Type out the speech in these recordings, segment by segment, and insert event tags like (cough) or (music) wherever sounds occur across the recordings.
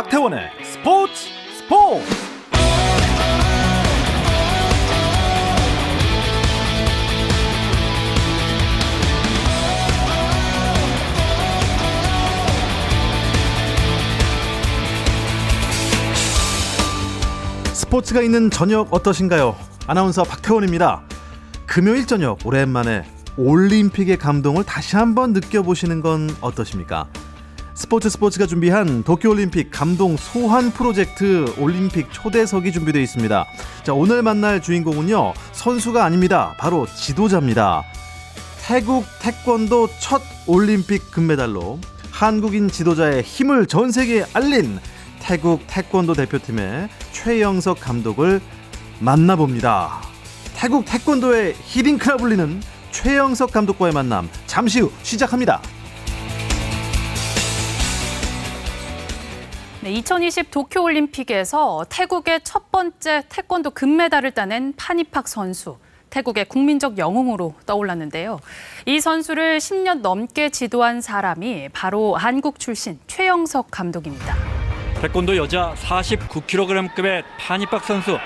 박태원의 스포츠 스포츠 스포츠가 있는 저녁 어떠신가요? 아나운서 박태원입니다. 금요일 저녁 오랜만에 올림픽의 감동을 다시 한번 느껴보시는 건 어떠십니까? 스포츠 스포츠가 준비한 도쿄올림픽 감동 소환 프로젝트 올림픽 초대석이 준비되어 있습니다. 자, 오늘 만날 주인공은요, 선수가 아닙니다. 바로 지도자입니다. 태국 태권도 첫 올림픽 금메달로 한국인 지도자의 힘을 전 세계에 알린 태국 태권도 대표팀의 최영석 감독을 만나봅니다. 태국 태권도의 히딩크라 불리는 최영석 감독과의 만남 잠시 후 시작합니다. 네, 2020 도쿄올림픽에서 태국의 첫 번째 태권도 금메달을 따낸 파니팍 선수. 태국의 국민적 영웅으로 떠올랐는데요. 이 선수를 10년 넘게 지도한 사람이 바로 한국 출신 최영석 감독입니다. 태권도 여자 49kg급의 파니팍 선수.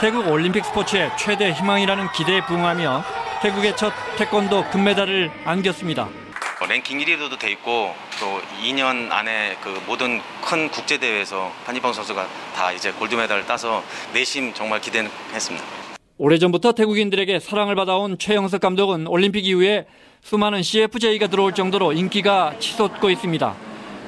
태국 올림픽 스포츠의 최대 희망이라는 기대에 부응하며 태국의 첫 태권도 금메달을 안겼습니다. 뭐 랭킹 1위로도 돼 있고 또 2년 안에 그 모든 큰 국제 대회에서 판이방 선수가 다 이제 골드 메달을 따서 내심 정말 기대했습니다. 오래전부터 태국인들에게 사랑을 받아온 최영석 감독은 올림픽 이후에 수많은 CFJ가 들어올 정도로 인기가 치솟고 있습니다.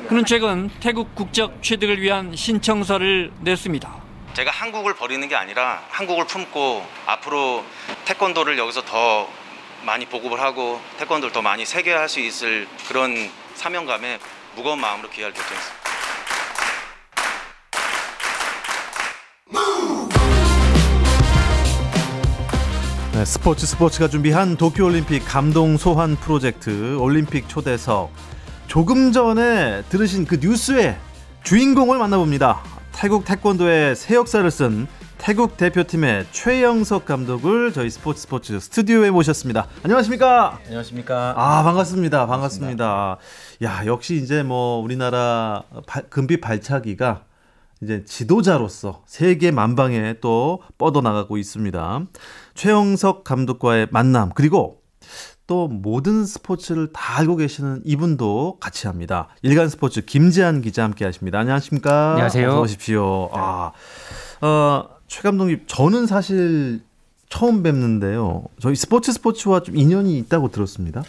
그는 최근 태국 국적 취득을 위한 신청서를 냈습니다. 제가 한국을 버리는 게 아니라 한국을 품고 앞으로 태권도를 여기서 더 많이 보급을 하고 태권도를 더 많이 세계화할 수 있을 그런 사명감에 무거운 마음으로 귀화를 결정했습니다. 네, 스포츠 스포츠가 준비한 도쿄올림픽 감동 소환 프로젝트 올림픽 초대석 조금 전에 들으신 그 뉴스의 주인공을 만나봅니다. 태국 태권도의 새 역사를 쓴 태국 대표팀의 최영석 감독을 저희 스포츠 스포츠 스튜디오에 모셨습니다. 안녕하십니까? 안녕하십니까? 아 반갑습니다. 반갑습니다. 야 역시 이제 뭐 우리나라 발, 금빛 발차기가 이제 지도자로서 세계 만방에 또 뻗어나가고 있습니다. 최영석 감독과의 만남 그리고 또 모든 스포츠를 다 알고 계시는 이분도 같이 합니다. 일간 스포츠 김재한 기자 함께 하십니다. 안녕하십니까? 안녕하세요. 어서 오십시오. 아, 어, 최 감독님, 저는 사실 처음 뵙는데요. 저희 스포츠 스포츠와 좀 인연이 있다고 들었습니다.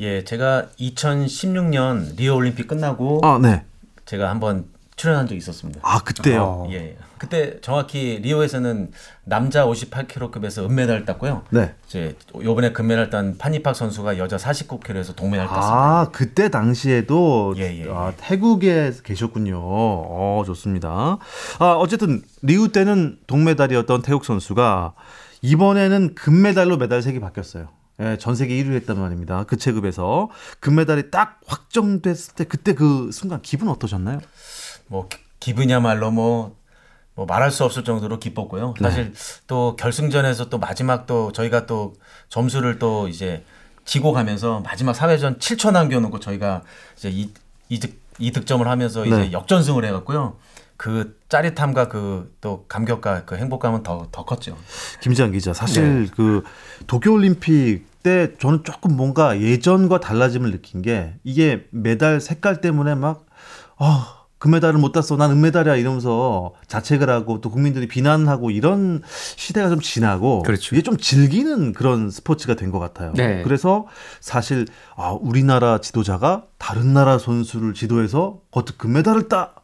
예, 제가 2016년 리오 올림픽 끝나고 아, 네. 제가 한번 출연한 적이 있었습니다. 아, 그때요. 예, 예. 그때 정확히 리오에서는 남자 58kg급에서 은메달을 땄고요. 네. 이제 요번에 금메달 딴 파니팍 선수가 여자 49kg에서 동메달 땄습니다. 아, 그때 당시에도 예, 예, 아, 예. 태국에 계셨군요. 어, 좋습니다. 아, 어쨌든 리우 때는 동메달이었던 태국 선수가 이번에는 금메달로 메달 색이 바뀌었어요. 예, 전 세계 1위 했단 말입니다. 그 체급에서 금메달이 딱 확정됐을 때 그때 그 순간 기분 어떠셨나요? 뭐 기- 기분이야말로 뭐, 뭐 말할 수 없을 정도로 기뻤고요. 네. 사실 또 결승전에서 또 마지막 또 저희가 또 점수를 또 이제 지고 가면서 마지막 4회전 7초 남겨놓고 저희가 이제 이, 이 득, 이 득점을 하면서 네. 이제 역전승을 해갖고요. 그 짜릿함과 그 또 감격과 그 행복감은 더, 더 컸죠. 김지한 기자, 사실 네. 그 도쿄올림픽 때 저는 조금 뭔가 예전과 달라짐을 느낀 게 이게 메달 색깔 때문에 막 아, 금메달을 못 땄어. 난 은메달이야 이러면서 자책을 하고 또 국민들이 비난하고 이런 시대가 좀 지나고 그렇죠. 이게 좀 즐기는 그런 스포츠가 된 것 같아요. 네. 그래서 사실 아, 우리나라 지도자가 다른 나라 선수를 지도해서 거듭 금메달을 따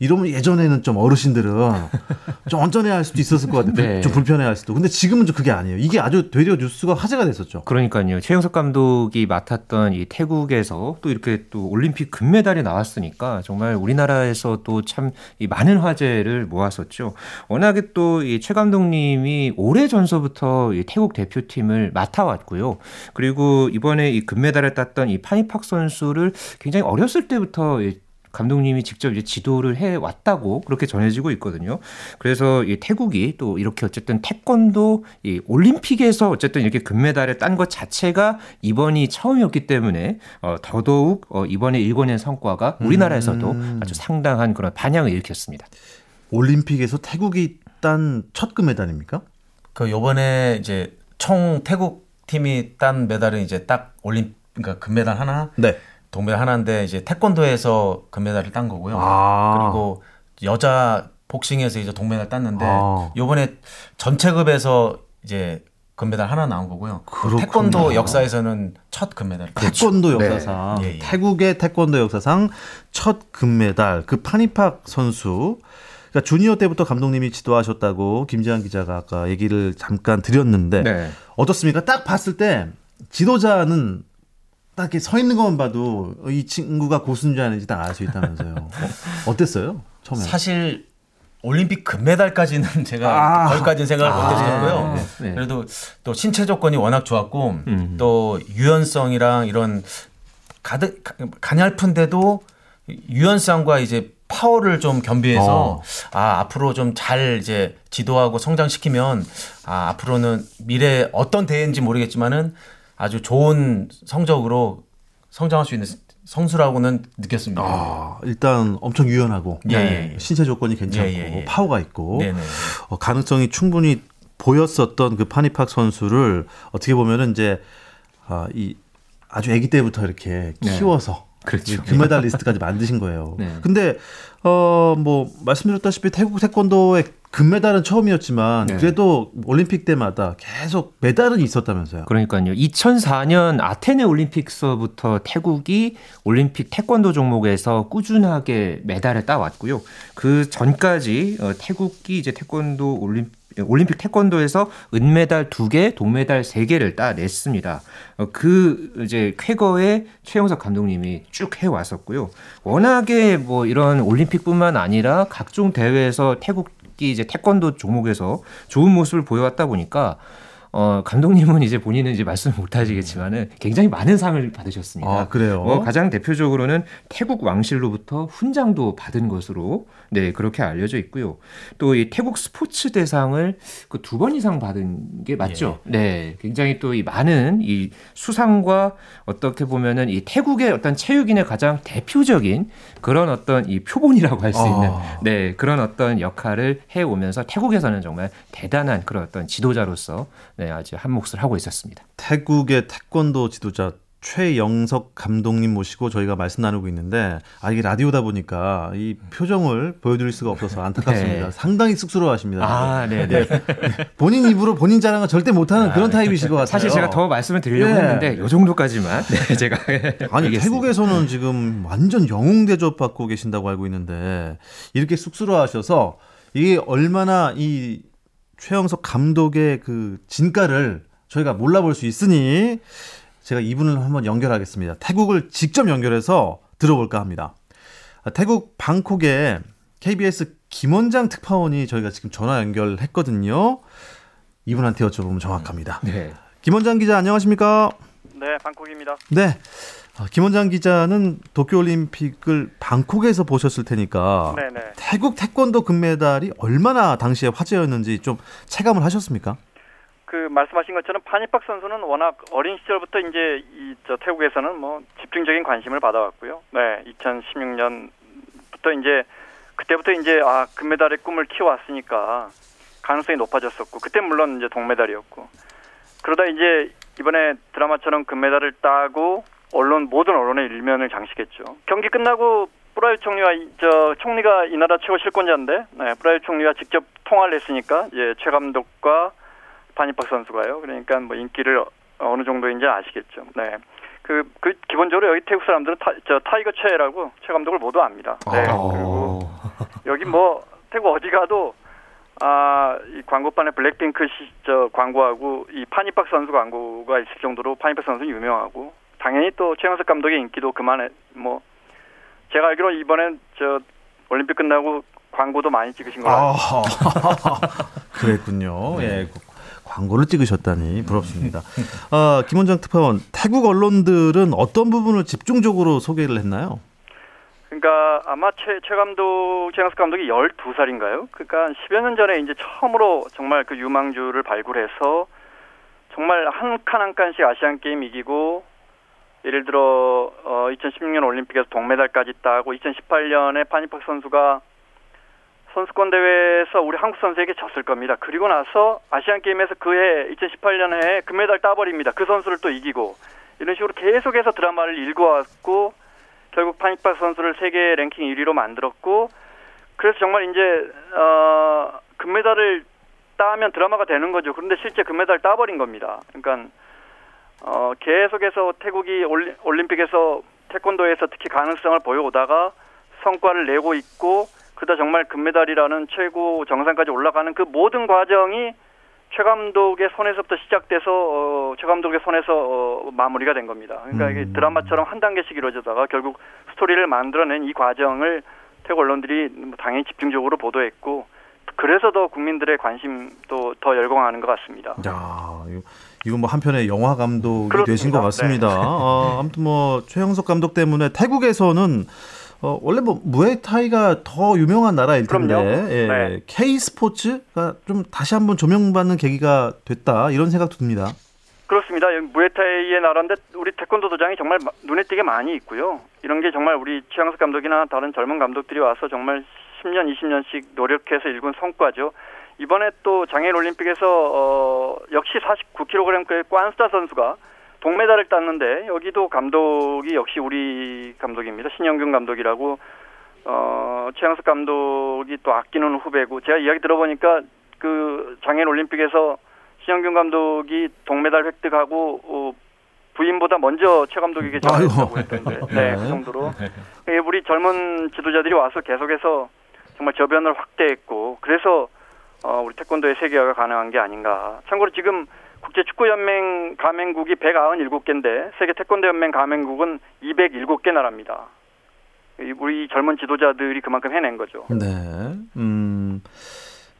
이러면 예전에는 좀 어르신들은 (laughs) 좀 언짢아 할 수도 있었을 것 같아요. 네. 좀 불편해 할 수도. 근데 지금은 좀 그게 아니에요. 이게 아주 되려 뉴스가 화제가 됐었죠. 그러니까요. 최영석 감독이 맡았던 이 태국에서 또 이렇게 또 올림픽 금메달이 나왔으니까 정말 우리나라에서 또참이 많은 화제를 모았었죠. 워낙에 또이최 감독님이 오래 전서부터 이 태국 대표팀을 맡아왔고요. 그리고 이번에 이 금메달을 땄던 이 파니팍 선수를 굉장히 어렸을 때부터 이 감독님이 직접 이제 지도를 해 왔다고 그렇게 전해지고 있거든요. 그래서 이 태국이 또 이렇게 어쨌든 태권도 이 올림픽에서 어쨌든 이렇게 금메달을 딴 것 자체가 이번이 처음이었기 때문에 어, 더더욱 어, 이번에 일궈낸 성과가 우리나라에서도 음. 아주 상당한 그런 반향을 일으켰습니다. 올림픽에서 태국이 딴 첫 금메달입니까? 그 요번에 이제 총 태국 팀이 딴 메달은 이제 딱 올림 그러니까 금메달 하나, 네. 동메달 하나인데 이제 태권도에서 금메달을 딴 거고요. 아. 그리고 여자 복싱에서 이제 동메달 땄는데 아. 요번에 전체급에서 이제 금메달 하나 나온 거고요. 그렇군요. 태권도 역사에서는 첫 금메달. 태권도 네. 역사상 예, 예. 태국의 태권도 역사상 첫 금메달 그 파니팍 선수 그러니까 주니어 때부터 감독님이 지도하셨다고 김지한 기자가 아까 얘기를 잠깐 드렸는데 네. 어떻습니까? 딱 봤을 때 지도자는 딱 이렇게 서 있는 것만 봐도 이 친구가 고수인지 아닌지 딱 알 수 있다면서요. 어, 어땠어요? 처음에. 사실 올림픽 금메달까지는 (laughs) 제가 아. 거기까지는 생각을 못 했었고요. 네. 그래도 또 신체 조건이 워낙 좋았고 음. 또 유연성이랑 이런 가득 가- 가냘픈데도 유연성과 이제 파워를 좀 겸비해서 어. 아 앞으로 좀 잘 이제 지도하고 성장시키면 아 앞으로는 미래 어떤 대회인지 모르겠지만은 아주 좋은 성적으로 성장할 수 있는 선수라고는 느꼈습니다. 아, 일단 엄청 유연하고 예, 예, 예. 신체 조건이 괜찮고 예, 예, 예. 파워가 있고 네네. 어, 가능성이 충분히 보였었던 그 파니팍 선수를 어떻게 보면은 이제 아, 이 아주 아기 때부터 이렇게 네. 키워서 그렇죠. 이 금메달 리스트까지 만드신 거예요. 네. 근데 어뭐 말씀드렸다시피 태국 태권도의 금메달은 처음이었지만 네. 그래도 올림픽 때마다 계속 메달은 있었다면서요. 그러니까요. 2004년 아테네 올림픽서부터 태국이 올림픽 태권도 종목에서 꾸준하게 메달을 따왔고요. 그 전까지 어, 태국이 이제 태권도 올림 올림픽 태권도에서 은메달 2개, 동메달 3개를 따냈습니다. 어, 그 이제 쾌거에 최영석 감독님이 쭉 해왔었고요. 워낙에 뭐 이런 올림픽뿐만 아니라 각종 대회에서 태국 이 이제 태권도 종목에서 좋은 모습을 보여왔다 보니까 어, 감독님은 이제 본인은 이제 말씀 못 하시겠지만은 굉장히 많은 상을 받으셨습니다. 아, 그래요? 어, 가장 대표적으로는 태국 왕실로부터 훈장도 받은 것으로 네, 그렇게 알려져 있고요. 또 이 태국 스포츠 대상을 그 두 번 이상 받은 게 맞죠? 네. 굉장히 또 이 많은 이 수상과 어떻게 보면은 이 태국의 어떤 체육인의 가장 대표적인 그런 어떤 이 표본이라고 할수 있는 아. 네, 그런 어떤 역할을 해 오면서 태국에서는 정말 대단한 그런 어떤 지도자로서 네, 아주 한 몫을 하고 있었습니다. 태국의 태권도 지도자 최영석 감독님 모시고 저희가 말씀 나누고 있는데 아 이게 라디오다 보니까 이 표정을 보여드릴 수가 없어서 안타깝습니다. 네. 상당히 쑥스러워하십니다. 아, 네, 네. 본인 입으로 본인 자랑은 절대 못하는 그런 타입이실 것 같아요. 사실 제가 더 말씀을 드리려고 네. 했는데 요 정도까지만 네, (laughs) 제가 아니 얘기했습니다. 태국에서는 지금 완전 영웅 대접 받고 계신다고 알고 있는데 이렇게 쑥스러워하셔서 이게 얼마나 이 최영석 감독의 그 진가를 저희가 몰라볼 수 있으니 제가 이분을 한번 연결하겠습니다. 태국을 직접 연결해서 들어볼까 합니다. 아, 태국 방콕에 KBS 김원장 특파원이 저희가 지금 전화 연결했거든요. 이분한테 여쭤보면 정확합니다. 네. 김원장 기자 안녕하십니까? 네, 방콕입니다. 네. 아, 김원장 기자는 도쿄올림픽을 방콕에서 보셨을 테니까 네, 네. 태국 태권도 금메달이 얼마나 당시에 화제였는지 좀 체감을 하셨습니까? 그 말씀하신 것처럼 파니팍 선수는 워낙 어린 시절부터 이제 이 저 태국에서는 뭐 집중적인 관심을 받아왔고요. 네, 2016년부터 이제 그때부터 이제 아 금메달의 꿈을 키워왔으니까 가능성이 높아졌었고 그때 물론 이제 동메달이었고 그러다 이제 이번에 드라마처럼 금메달을 따고 언론 모든 언론의 일면을 장식했죠. 경기 끝나고 쁘라윳 총리와 이- 저 총리가 이 나라 최고 실권자인데 네, 쁘라윳 총리와 직접 통화를 했으니까 이제 최 감독과 파니팍 선수가요. 그러니까 뭐 인기를 어느 정도인지 아시겠죠. 네. 그, 그 기본적으로 여기 태국 사람들은 타, 저 타이거 최라고 최 감독을 모두 압니다. 네. 그리고 여기 뭐 태국 어디 가도 아, 이 광고판에 블랙핑크 시, 저 광고하고 이 파니팍 선수 광고가 있을 정도로 파니팍 선수는 유명하고 당연히 또 최영석 감독의 인기도 그만해 뭐 제가 알기로 이번엔 저 올림픽 끝나고 광고도 많이 찍으신 아, (laughs) 그랬군요. 예. 그 광고를 찍으셨다니 부럽습니다. 아, 김원장 특파원, 태국 언론들은 어떤 부분을 집중적으로 소개를 했나요? 그러니까 아마 최, 최 감독, 최영석 감독이 12살인가요? 그러니까 10여 년 전에 이제 처음으로 정말 그 유망주를 발굴해서 정말 한 칸 한 칸씩 아시안 게임 이기고 예를 들어 어 2016년 올림픽에서 동메달까지 따고 2018년에 파니팍 선수가 선수권 대회에서 우리 한국 선수에게 졌을 겁니다. 그리고 나서 아시안 게임에서 그해 2018년에 금메달 따버립니다. 그 선수를 또 이기고 이런 식으로 계속해서 드라마를 읽어왔고 결국 파니팍 선수를 세계 랭킹 1위로 만들었고 그래서 정말 이제 어 금메달을 따면 드라마가 되는 거죠. 그런데 실제 금메달 따버린 겁니다. 그러니까 어 계속해서 태국이 올리, 올림픽에서 태권도에서 특히 가능성을 보여오다가 성과를 내고 있고 그다 정말 금메달이라는 최고 정상까지 올라가는 그 모든 과정이 최 감독의 손에서부터 시작돼서 어, 최 감독의 손에서 어, 마무리가 된 겁니다. 그러니까 이게 음. 드라마처럼 한 단계씩 이루어지다가 결국 스토리를 만들어낸 이 과정을 태국 언론들이 뭐 당연히 집중적으로 보도했고 그래서 더 국민들의 관심도 더 열광하는 것 같습니다. 야, 이거 뭐 한편의 영화 감독이 그렇습니다. 되신 것 같습니다. 어, 아무튼 뭐 최영석 감독 때문에 태국에서는 어, 원래 뭐 무에타이가 더 유명한 나라일 텐데 그럼요. 예, 네. K 스포츠가 좀 다시 한번 조명받는 계기가 됐다 이런 생각도 듭니다. 그렇습니다. 무에타이의 나라인데 우리 태권도 도장이 정말 마- 눈에 띄게 많이 있고요. 이런 게 정말 우리 최영석 감독이나 다른 젊은 감독들이 와서 정말 10년, 20년씩 노력해서 일군 성과죠. 이번에 또 장애인 올림픽에서 어, 역시 49kg급의 관스타 선수가 동메달을 땄는데 여기도 감독이 역시 우리 감독입니다. 신영균 감독이라고 어, 최영석 감독이 또 아끼는 후배고 제가 이야기 들어보니까 그 장애인 올림픽에서 신영균 감독이 동메달 획득하고 어, 부인보다 먼저 최 감독에게 전화했다고. 했던데 (laughs) 네, 그 정도로 예, 우리 젊은 지도자들이 와서 계속해서 정말 저변을 확대했고 그래서 어, 우리 태권도의 세계화가 가능한 게 아닌가. 참고로 지금 국제축구연맹 가맹국이 197개인데 세계 태권도연맹 가맹국은 207개 나라입니다. 이 우리 젊은 지도자들이 그만큼 해낸 거죠. 네. 음,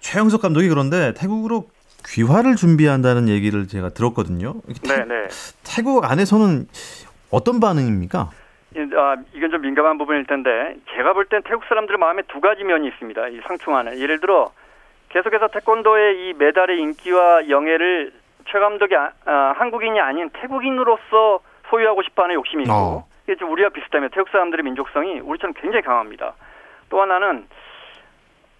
최영석 감독이 그런데 태국으로 귀화를 준비한다는 얘기를 제가 들었거든요. 태, 네, 네. 태국 안에서는 어떤 반응입니까? 이- 아, 이건 좀 민감한 부분일 텐데 제가 볼 땐 태국 사람들의 마음에 두 가지 면이 있습니다. 이 상충 안에 예를 들어 계속해서 태권도의 이 메달의 인기와 영예를 최 감독이 아, 아, 한국인이 아닌 태국인으로서 소유하고 싶어하는 욕심이 있고 어. 이게 좀 우리와 비슷하면 태국 사람들의 민족성이 우리처럼 굉장히 강합니다. 또 하나는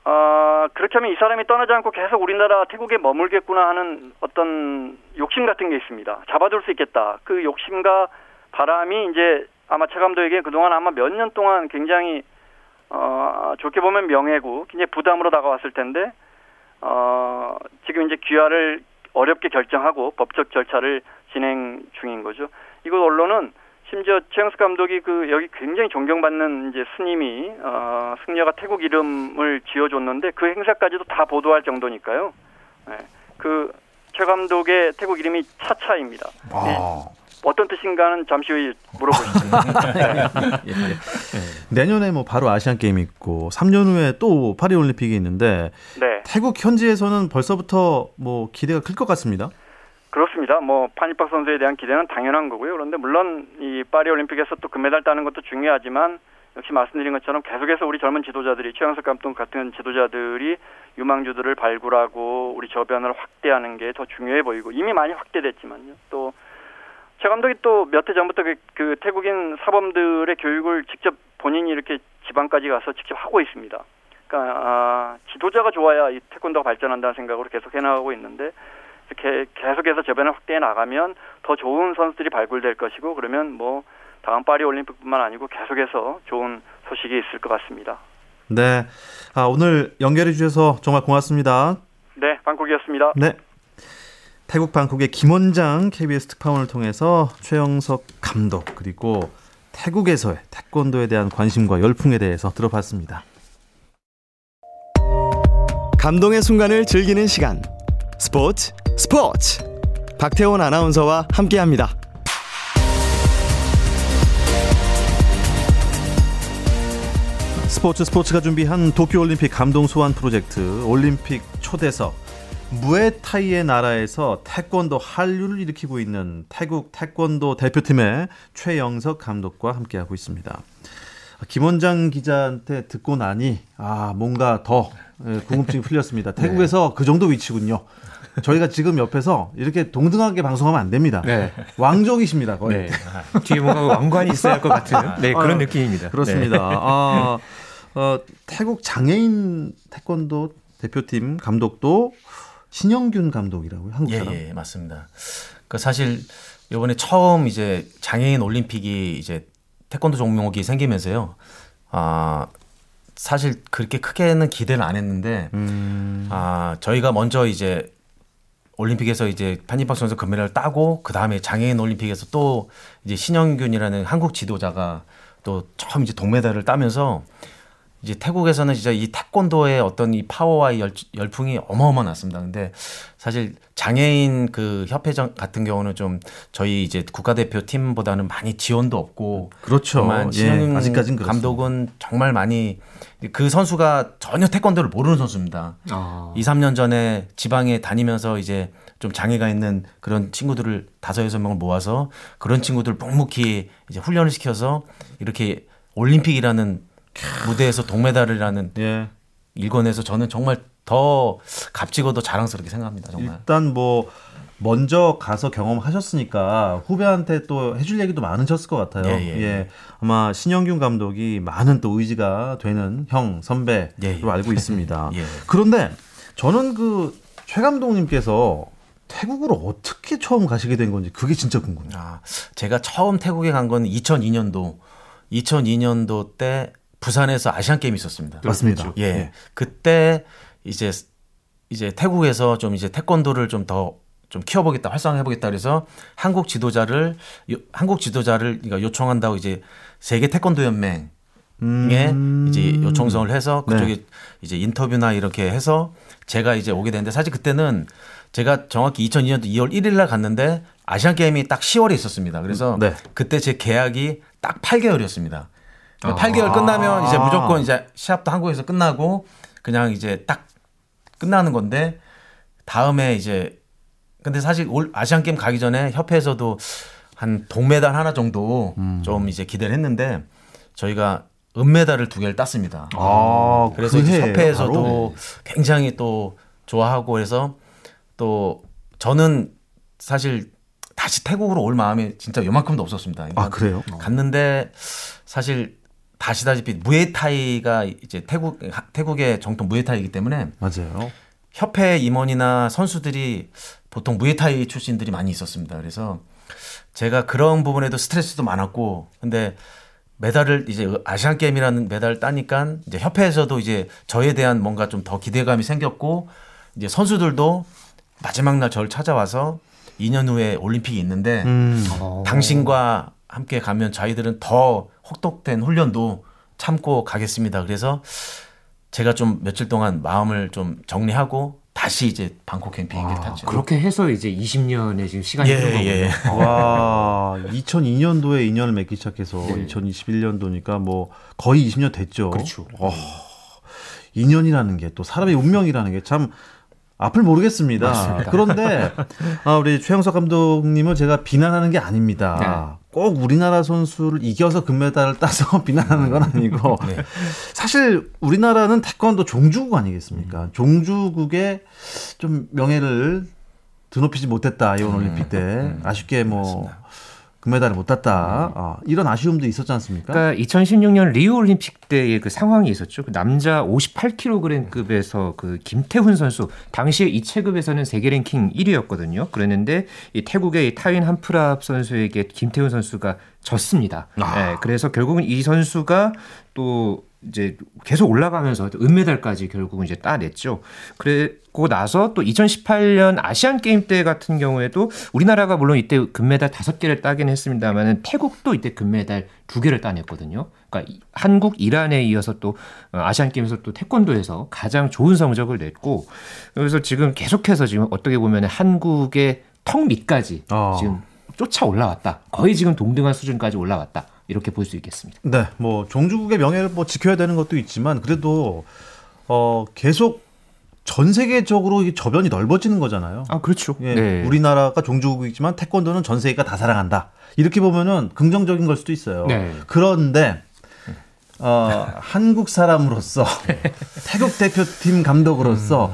어, 그렇게 하면 이 사람이 떠나지 않고 계속 우리나라 태국에 머물겠구나 하는 어떤 욕심 같은 게 있습니다. 잡아둘 수 있겠다. 그 욕심과 바람이 이제 아마 최 감독에게 그동안 아마 몇 년 동안 굉장히 어, 좋게 보면 명예고 굉장히 부담으로 다가왔을 텐데 어, 지금 이제 귀화를 어렵게 결정하고 법적 절차를 진행 중인 거죠. 이곳 언론은 심지어 최영수 감독이 그 여기 굉장히 존경받는 이제 스님이 어, 승려가 태국 이름을 지어줬는데 그 행사까지도 다 보도할 정도니까요. 네. 그최 감독의 태국 이름이 차차입니다. 아. 어떤 뜻인가는 잠시 후에 물어보시죠. (laughs) 예, 예. 내년에 뭐 바로 아시안 게임이 있고 3년 후에 또 파리 올림픽이 있는데 네. 태국 현지에서는 벌써부터 뭐 기대가 클 것 같습니다. 그렇습니다. 뭐 파니팍 선수에 대한 기대는 당연한 거고요. 그런데 물론 이 파리 올림픽에서 또 금메달 따는 것도 중요하지만 역시 말씀드린 것처럼 계속해서 우리 젊은 지도자들이 최영석 감독 같은 지도자들이 유망주들을 발굴하고 우리 저변을 확대하는 게 더 중요해 보이고 이미 많이 확대됐지만요. 또 최 감독이 또 몇 해 전부터 그, 그 태국인 사범들의 교육을 직접 본인이 이렇게 지방까지 가서 직접 하고 있습니다. 그러니까 아, 지도자가 좋아야 이 태권도가 발전한다는 생각으로 계속 해나가고 있는데 게- 계속해서 저변을 확대해 나가면 더 좋은 선수들이 발굴될 것이고 그러면 뭐 다음 파리 올림픽뿐만 아니고 계속해서 좋은 소식이 있을 것 같습니다. 네. 아, 오늘 연결해 주셔서 정말 고맙습니다. 네, 방콕이었습니다. 네. 태국 방콕의 김원장 KBS 특파원을 통해서 최영석 감독 그리고 태국에서의 태권도에 대한 관심과 열풍에 대해서 들어봤습니다. 감동의 순간을 즐기는 시간 스포츠 스포츠 박태원 아나운서와 함께합니다. 스포츠 스포츠가 준비한 도쿄올림픽 감동 소환 프로젝트 올림픽 초대석 무에타이의 나라에서 태권도 한류를 일으키고 있는 태국 태권도 대표팀의 최영석 감독과 함께하고 있습니다. 김 원장 기자한테 듣고 나니 아 뭔가 더 예, 궁금증이 풀렸습니다. (laughs) 태국에서 그 정도 위치군요. 저희가 지금 옆에서 이렇게 동등하게 방송하면 안 됩니다. 네. 왕족이십니다 거의. 네. 뒤에 뭔가 왕관이 있어야 할 것 같은 네, 그런 아, 느낌입니다. 그렇습니다. 아, 어, 태국 장애인 태권도 대표팀 감독도 신영균 감독이라고요 한국 예, 사람. 예, 맞습니다. 그 사실 이번에 처음 이제 장애인 올림픽이 이제 태권도 종목이 생기면서요. 아 사실 그렇게 크게는 기대를 안 했는데 음, 아 저희가 먼저 이제 올림픽에서 이제 판니박 선수 금메달을 따고 그 다음에 장애인 올림픽에서 또 이제 신영균이라는 한국 지도자가 또 처음 이제 동메달을 따면서 이제 태국에서는 진짜 이 태권도의 어떤 이 파워와 이 열, 열풍이 어마어마했습니다. 근데 사실 장애인 그 협회장 같은 경우는 좀 저희 이제 국가대표 팀보다는 많이 지원도 없고 그렇죠. 예, 그렇습니다. 감독은 정말 많이 그 선수가 전혀 태권도를 모르는 선수입니다. 아. 2, 3년 전에 지방에 다니면서 이제 좀 장애가 있는 그런 친구들을 다섯 여섯 명을 모아서 그런 친구들 묵묵히 이제 훈련을 시켜서 이렇게 올림픽이라는 무대에서 동메달이라는 예. 일궈내서 저는 정말 더 값지고도 자랑스럽게 생각합니다. 정말. 일단 뭐 먼저 가서 경험하셨으니까 후배한테 또 해줄 얘기도 많으셨을 것 같아요. 예, 예. 아마 신영균 감독이 많은 또 의지가 되는 형 선배로 예, 예. 알고 있습니다. (laughs) 예. 그런데 저는 그 최 감독님께서 태국으로 어떻게 처음 가시게 된 건지 그게 진짜 궁금해요. 아, 제가 처음 태국에 간 건 2002년도 2002년도 때 부산에서 아시안 게임이 있었습니다. 맞습니다. 예. 예. 그때 이제 이제 태국에서 좀 이제 태권도를 좀더좀 키워보겠다, 활성화해보겠다 그래서 한국 지도자를 요- 한국 지도자를 그러니까 요청한다고 이제 세계 태권도 연맹에 음. 이제 요청성을 해서 네. 그쪽에 이제 인터뷰나 이렇게 해서 제가 이제 오게 됐는데 사실 그때는 제가 정확히 2002년도 2월 1일 날 갔는데 아시안 게임이 딱 10월에 있었습니다. 그래서 네. 그때 제 계약이 딱 8개월이었습니다. 아. 8개월 끝나면 이제 무조건 이제 시합도 한국에서 끝나고 그냥 이제 딱 끝나는 건데 다음에 이제 근데 사실 올 아시안 게임 가기 전에 협회에서도 한 동메달 하나 정도 음. 좀 이제 기대를 했는데 저희가 은메달을 두 개를 땄습니다. 아, 그래서 그 협회에서도? 굉장히 또 좋아하고 그래서 또 저는 사실 다시 태국으로 올 마음이 진짜 요만큼도 없었습니다. 그러니까 아 그래요? 갔는데 사실 다시다시피 무에타이가 이제 태국 태국의 정통 무에타이기 때문에 맞아요. 협회 임원이나 선수들이 보통 무에타이 출신들이 많이 있었습니다. 그래서 제가 그런 부분에도 스트레스도 많았고 근데 메달을 이제 아시안 게임이라는 메달을 따니까 이제 협회에서도 이제 저에 대한 뭔가 좀 더 기대감이 생겼고 이제 선수들도 마지막 날 저를 찾아와서 2년 후에 올림픽이 있는데 음. 당신과 함께 가면 저희들은 더 혹독된 훈련도 참고 가겠습니다. 그래서 제가 좀 며칠 동안 마음을 좀 정리하고 다시 이제 방콕 캠핑을 탔죠. 그렇게 해서 이제 20년의 지금 시간이 예, 흐른 거군요. 예. 와, 2002년도에 인연을 맺기 시작해서 네. 2021년도니까 뭐 거의 20년 됐죠. 그렇죠. 어, 인연이라는 게 또 사람의 운명이라는 게 참 앞을 모르겠습니다. 맞습니다. 그런데 아, 우리 최영석 감독님을 제가 비난하는 게 아닙니다. 꼭 우리나라 선수를 이겨서 금메달을 따서 (laughs) 비난하는 건 아니고 (laughs) 네. 사실 우리나라는 태권도 종주국 아니겠습니까? 종주국의 좀 명예를 드높이지 못했다 이번 올림픽 때. 아쉽게 뭐 금메달을 못 땄다 아, 이런 아쉬움도 있었지 않습니까? 그러니까 2016년 리우 올림픽 때의 그 상황이 있었죠. 그 남자 58kg급에서 그 김태훈 선수 당시에 이 체급에서는 세계 랭킹 1위였거든요. 그랬는데 이 태국의 이 타윈 한프랍 선수에게 김태훈 선수가 졌습니다. 네, 그래서 결국은 이 선수가 또 이제 계속 올라가면서 은메달까지 결국은 이제 따냈죠. 그리고 나서 또 2018년 아시안 게임 때 같은 경우에도 우리나라가 물론 이때 금메달 다섯 개를 따긴 했습니다만은 태국도 이때 금메달 두 개를 따냈거든요. 그러니까 이- 한국, 이란에 이어서 또 어, 아시안 게임에서 또 태권도에서 가장 좋은 성적을 냈고 그래서 지금 계속해서 지금 어떻게 보면 한국의 턱 밑까지 아. 지금 쫓아 올라왔다. 거의 지금 동등한 수준까지 올라왔다. 이렇게 볼 수 있겠습니다. 네, 뭐 종주국의 명예를 뭐 지켜야 되는 것도 있지만 그래도 어 계속 전 세계적으로 이 저변이 넓어지는 거잖아요. 아 그렇죠. 예, 우리나라가 종주국이지만 태권도는 전 세계가 다 사랑한다. 이렇게 보면은 긍정적인 걸 수도 있어요. 네. 그런데 어, 한국 사람으로서 (laughs) 태국 대표팀 감독으로서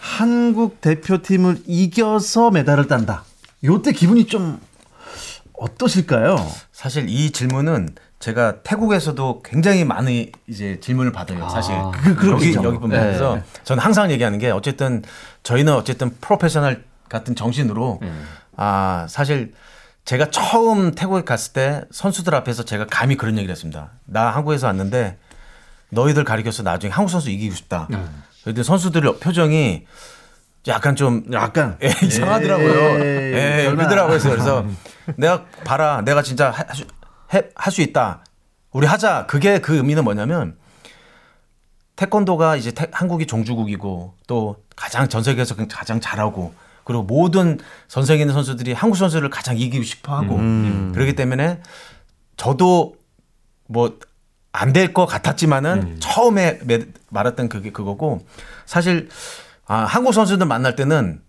한국 대표팀을 이겨서 메달을 딴다. 요때 기분이 좀 어떠실까요? 사실 이 질문은 제가 태국에서도 굉장히 많은 이제 질문을 받아요. 사실 그- 여기 그렇겠죠. 여기 보면서 네. 저는 항상 얘기하는 게 어쨌든 저희는 어쨌든 프로페셔널 같은 정신으로 아 사실 제가 처음 태국에 갔을 때 선수들 앞에서 제가 감히 그런 얘기를 했습니다. 나 한국에서 왔는데 너희들 가리켜서 나중에 한국 선수 이기고 싶다. 그런데 선수들 표정이 약간 좀 약간 예, 이상하더라고요. 에이, 예, 설마. 그러더라고요. 그래서 내가 봐라, 내가 진짜 할 수 있다. 우리 하자. 그게 그 의미는 뭐냐면 태권도가 이제 태- 한국이 종주국이고 또 가장 전 세계에서 가장 잘하고 그리고 모든 전 세계에 있는 선수들이 한국 선수를 가장 이기고 싶어 하고 음. 그렇기 때문에 저도 뭐 안 될 것 같았지만은 처음에 매- 말했던 그게 그거고 사실 아, 한국 선수들 만날 때는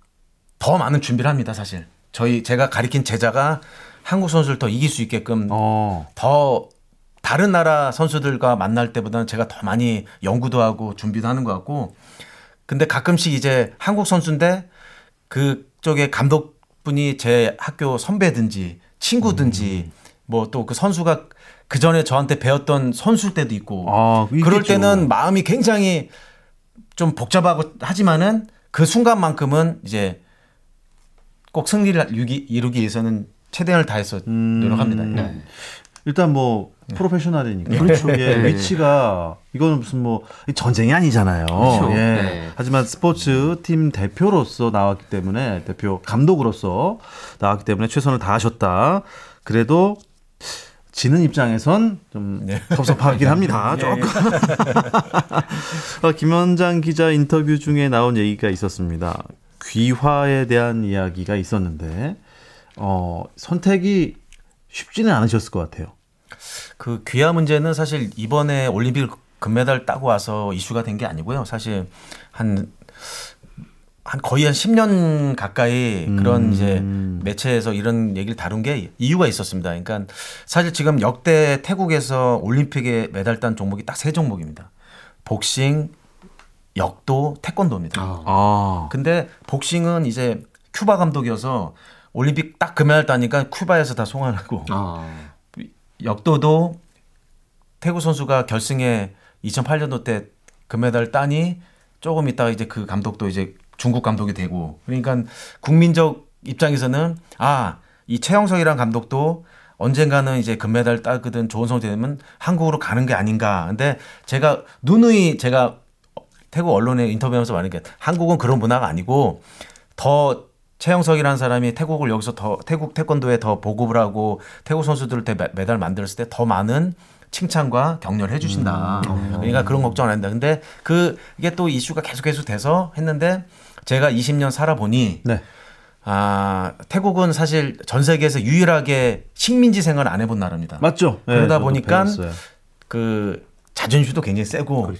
더 많은 준비를 합니다. 사실 저희 제가 가리킨 제자가 한국 선수를 더 이길 수 있게끔 어. 더 다른 나라 선수들과 만날 때보다는 제가 더 많이 연구도 하고 준비도 하는 것 같고 근데 가끔씩 이제 한국 선수인데 그쪽에 감독분이 제 학교 선배든지 친구든지 뭐또 그 선수가 그 전에 저한테 배웠던 선수일 때도 있고 아, 그럴. 때는 마음이 굉장히 좀 복잡하고 하지만은 그 순간만큼은 이제 꼭 승리를 이루기, 이루기 위해서는 최대한을 다해서 음. 노력합니다. 네. 일단 뭐 프로페셔널이니까 그렇죠. 예, 위치가 이거는 무슨 뭐 전쟁이 아니잖아요. 그렇죠. 예. 네. 하지만 스포츠 팀 대표로서 나왔기 때문에 대표 감독으로서 나왔기 때문에 최선을 다하셨다. 그래도 지는 입장에선 좀 섭섭하긴 (laughs) 합니다. 조금. 어, (laughs) 김원장 기자 인터뷰 중에 나온 얘기가 있었습니다. 귀화에 대한 이야기가 있었는데 어, 선택이 쉽지는 않으셨을 것 같아요. 그 귀화 문제는 사실 이번에 올림픽 금메달 따고 와서 이슈가 된 게 아니고요. 사실 한, 한 거의 한 10년 가까이 그런 음. 이제 매체에서 이런 얘기를 다룬 게 이유가 있었습니다. 그러니까 사실 지금 역대 태국에서 올림픽에 메달 딴 종목이 딱 세 종목입니다. 복싱, 역도, 태권도입니다. 아, 근데 복싱은 이제 큐바 감독이어서 올림픽 딱 금메달 따니까 큐바에서 다 송환하고 아. 역도도 태국 선수가 결승에 2008년도 때 금메달 따니 조금 있다가 이제 그 감독도 이제 중국 감독이 되고 그러니까 국민적 입장에서는 아 이 최영석이란 감독도 언젠가는 이제 금메달 따거든 좋은 성적 되면 한국으로 가는 게 아닌가. 근데 제가 누누이 제가 태국 언론에 인터뷰하면서 말하는 게 한국은 그런 문화가 아니고 더 최영석이라는 사람이 태국을 여기서 더 태국 태권도에 더 보급을 하고 태국 선수들을 대 메달 만들었을 때 더 많은 칭찬과 격려를 해주신다. 그러니까 그런 걱정 안 한다. 근데 그 이게 또 이슈가 계속 계속 돼서 했는데 제가 20년 살아보니 네. 아 태국은 사실 전 세계에서 유일하게 식민지 생활 안 해본 나라입니다. 맞죠. 예, 그러다 저도 보니까 배웠어요. 그 자존심도 굉장히 세고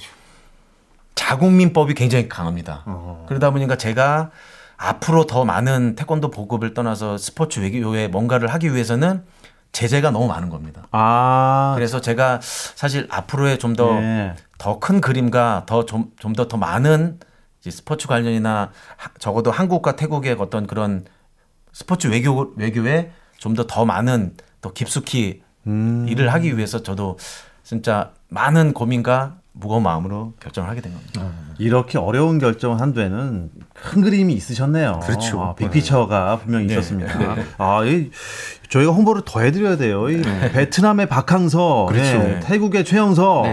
자국민법이 굉장히 강합니다. 그러다 보니까 제가 앞으로 더 많은 태권도 보급을 떠나서 스포츠 외교에 뭔가를 하기 위해서는 제재가 너무 많은 겁니다. 아, 그래서 제가 사실 앞으로의 좀 더 더큰 예. 그림과 더 좀 좀 더더 많은 스포츠 관련이나 하- 적어도 한국과 태국의 어떤 그런 스포츠 외교 외교에 좀 더더 많은 더 깊숙이 음. 일을 하기 위해서 저도 진짜 많은 고민과 무거운 마음으로 결정을 하게 된 겁니다. 이렇게 어려운 결정을 한 데는 큰 그림이 있으셨네요. 그렇죠. 아, 빅피처가 분명히 네. 있었습니다. 아, 이, 저희가 홍보를 더 해드려야 돼요. 이 베트남의 박항서, 그렇죠. 예, 태국의 최영석,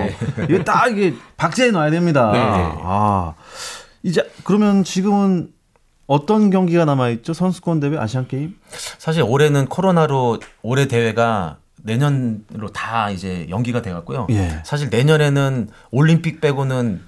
이게 딱 이게 박제해 놔야 됩니다. 네. 아, 이제 그러면 지금은 어떤 경기가 남아 있죠? 선수권 대회 아시안 게임? 사실 올해는 코로나로 올해 대회가 내년으로 다 이제 연기가 돼갔고요. 예. 사실 내년에는 올림픽 빼고는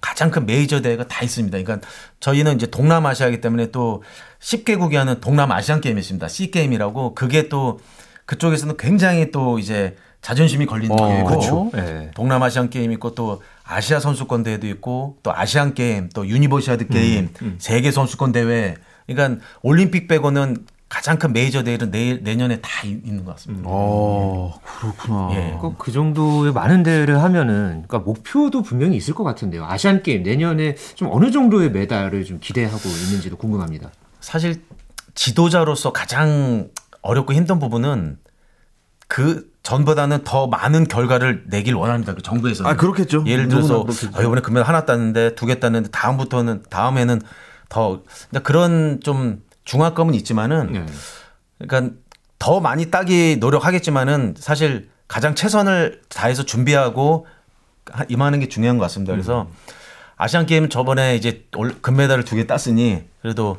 가장 큰 메이저 대회가 다 있습니다. 그러니까 저희는 이제 동남아시아이기 때문에 또 10개국이 하는 동남아시안 게임이 있습니다. SEA 게임이라고 그게 또 그쪽에서는 굉장히 또 이제 자존심이 걸리는 어, 기회고 그렇죠. 네. 동남아시안 게임 있고 또 아시아 선수권 대회도 있고 또 아시안 게임 또 유니버시아드 게임 세계 선수권 대회 그러니까 올림픽 빼고는 가장 큰 메이저 대회는 내일 내년에 다 이- 있는 것 같습니다. 어, 그렇구나. 예. 그, 그 정도의 많은 대회를 하면은 그러니까 목표도 분명히 있을 것 같은데요. 아시안 게임 내년에 좀 어느 정도의 메달을 좀 기대하고 있는지도 궁금합니다. 사실 지도자로서 가장 어렵고 힘든 부분은 그 전보다는 더 많은 결과를 내길 원합니다. 그 정부에서. 아, 그렇겠죠. 예를 들어서. 아, 이번에 금메달 하나 땄는데 두 개 땄는데 다음부터는 다음에는 더 그러니까 그런 좀 중압감은 있지만은 네. 그러니까 더 많이 따기 노력하겠지만은 사실 가장 최선을 다해서 준비하고 하- 임하는 게 중요한 것 같습니다. 그래서 아시안 게임 저번에 이제 올- 금메달을 두 개 땄으니 그래도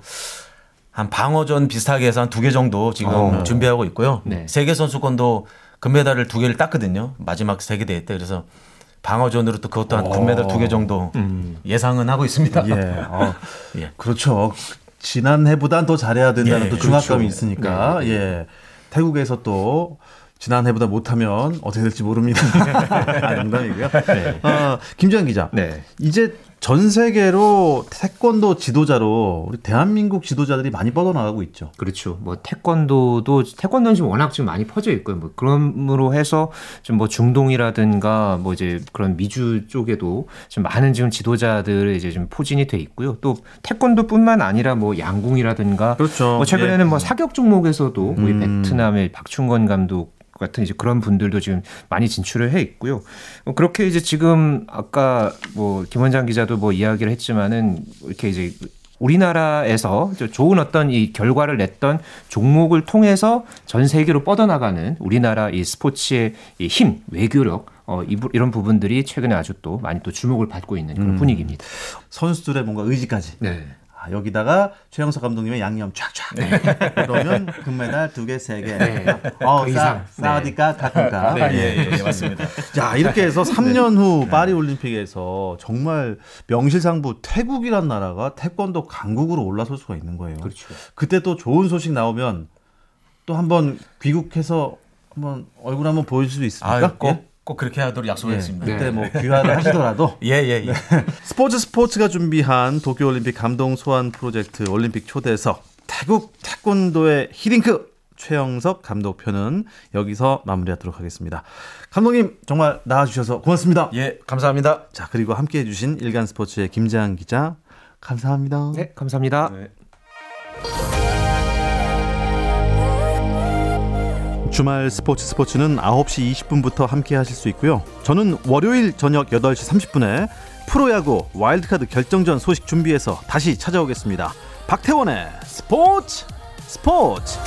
한 방어전 비슷하게 해서 한 두 개 정도 지금 어. 준비하고 있고요. 네. 세계 선수권도 금메달을 두 개를 땄거든요. 마지막 세계 대회 때 그래서 방어전으로 또 그것도 한 금메달 두 개 정도 예상은 하고 있습니다. 예. 어, (laughs) 예. 그렇죠. 지난해보단 더 잘해야 된다는 예, 또 중압감이 그렇죠. 있으니까 예. 태국에서 또 지난해보다 못하면 어떻게 될지 모릅니다. (laughs) 아, 농담이고요. 어, 김지현 기자. 네. 이제 전 세계로 태권도 지도자로 우리 대한민국 지도자들이 많이 뻗어나가고 있죠. 그렇죠. 뭐 태권도도 태권도는 지금 워낙 지금 많이 퍼져 있고요. 뭐 그럼으로 해서 좀 뭐 중동이라든가 뭐 이제 그런 미주 쪽에도 좀 많은 지금 지도자들 이제 좀 포진이 돼 있고요. 또 태권도뿐만 아니라 뭐 양궁이라든가 그렇죠. 뭐 최근에는 뭐 사격 종목에서도 우리 음. 베트남의 박충건 감독 같은 이제 그런 분들도 지금 많이 진출을 해 있고요. 어, 그렇게 이제 지금 아까 뭐 김원장 기자도 뭐 이야기를 했지만은 이렇게 이제 우리나라에서 저 좋은 어떤 이 결과를 냈던 종목을 통해서 전 세계로 뻗어나가는 우리나라 이 스포츠의 이 힘, 외교력 어, 이, 이런 부분들이 최근에 아주 또 많이 또 주목을 받고 있는 그런 분위기입니다. 선수들의 뭔가 의지까지. 네. 아, 여기다가 최영석 감독님의 양념 쫙쫙. 그러면 금메달 두 개, 세 개. 어, 그 싸, 이상. 싸우니까 가끔가. 예, 예, 맞습니다. 자, 이렇게 해서 3년 후 파리 올림픽에서 정말 명실상부 태국이란 나라가 태권도 강국으로 올라설 수가 있는 거예요. 그렇죠. 그때 또 좋은 소식 나오면 또 한번 귀국해서 한번 얼굴 한번 보여줄 수 있습니까? 아, 꼭, 꼭 그렇게 하도록 예. 약속했습니다. 그때 뭐 귀화를 하시더라도 (laughs) 예, 예, 예. 스포츠 스포츠가 준비한 도쿄올림픽 감동 소환 프로젝트 올림픽 초대석 태국 태권도의 히딩크 최영석 감독편은 여기서 마무리하도록 하겠습니다. 감독님 정말 나와주셔서 고맙습니다. 예, 감사합니다. 자 그리고 함께해 주신 일간 스포츠의 김재한 기자 감사합니다. 네, 감사합니다. 주말 스포츠 스포츠는 9시 20분부터 함께 하실 수 있고요. 저는 월요일 저녁 8시 30분에 프로야구 와일드카드 결정전 소식 준비해서 다시 찾아오겠습니다. 박태원의 스포츠 스포츠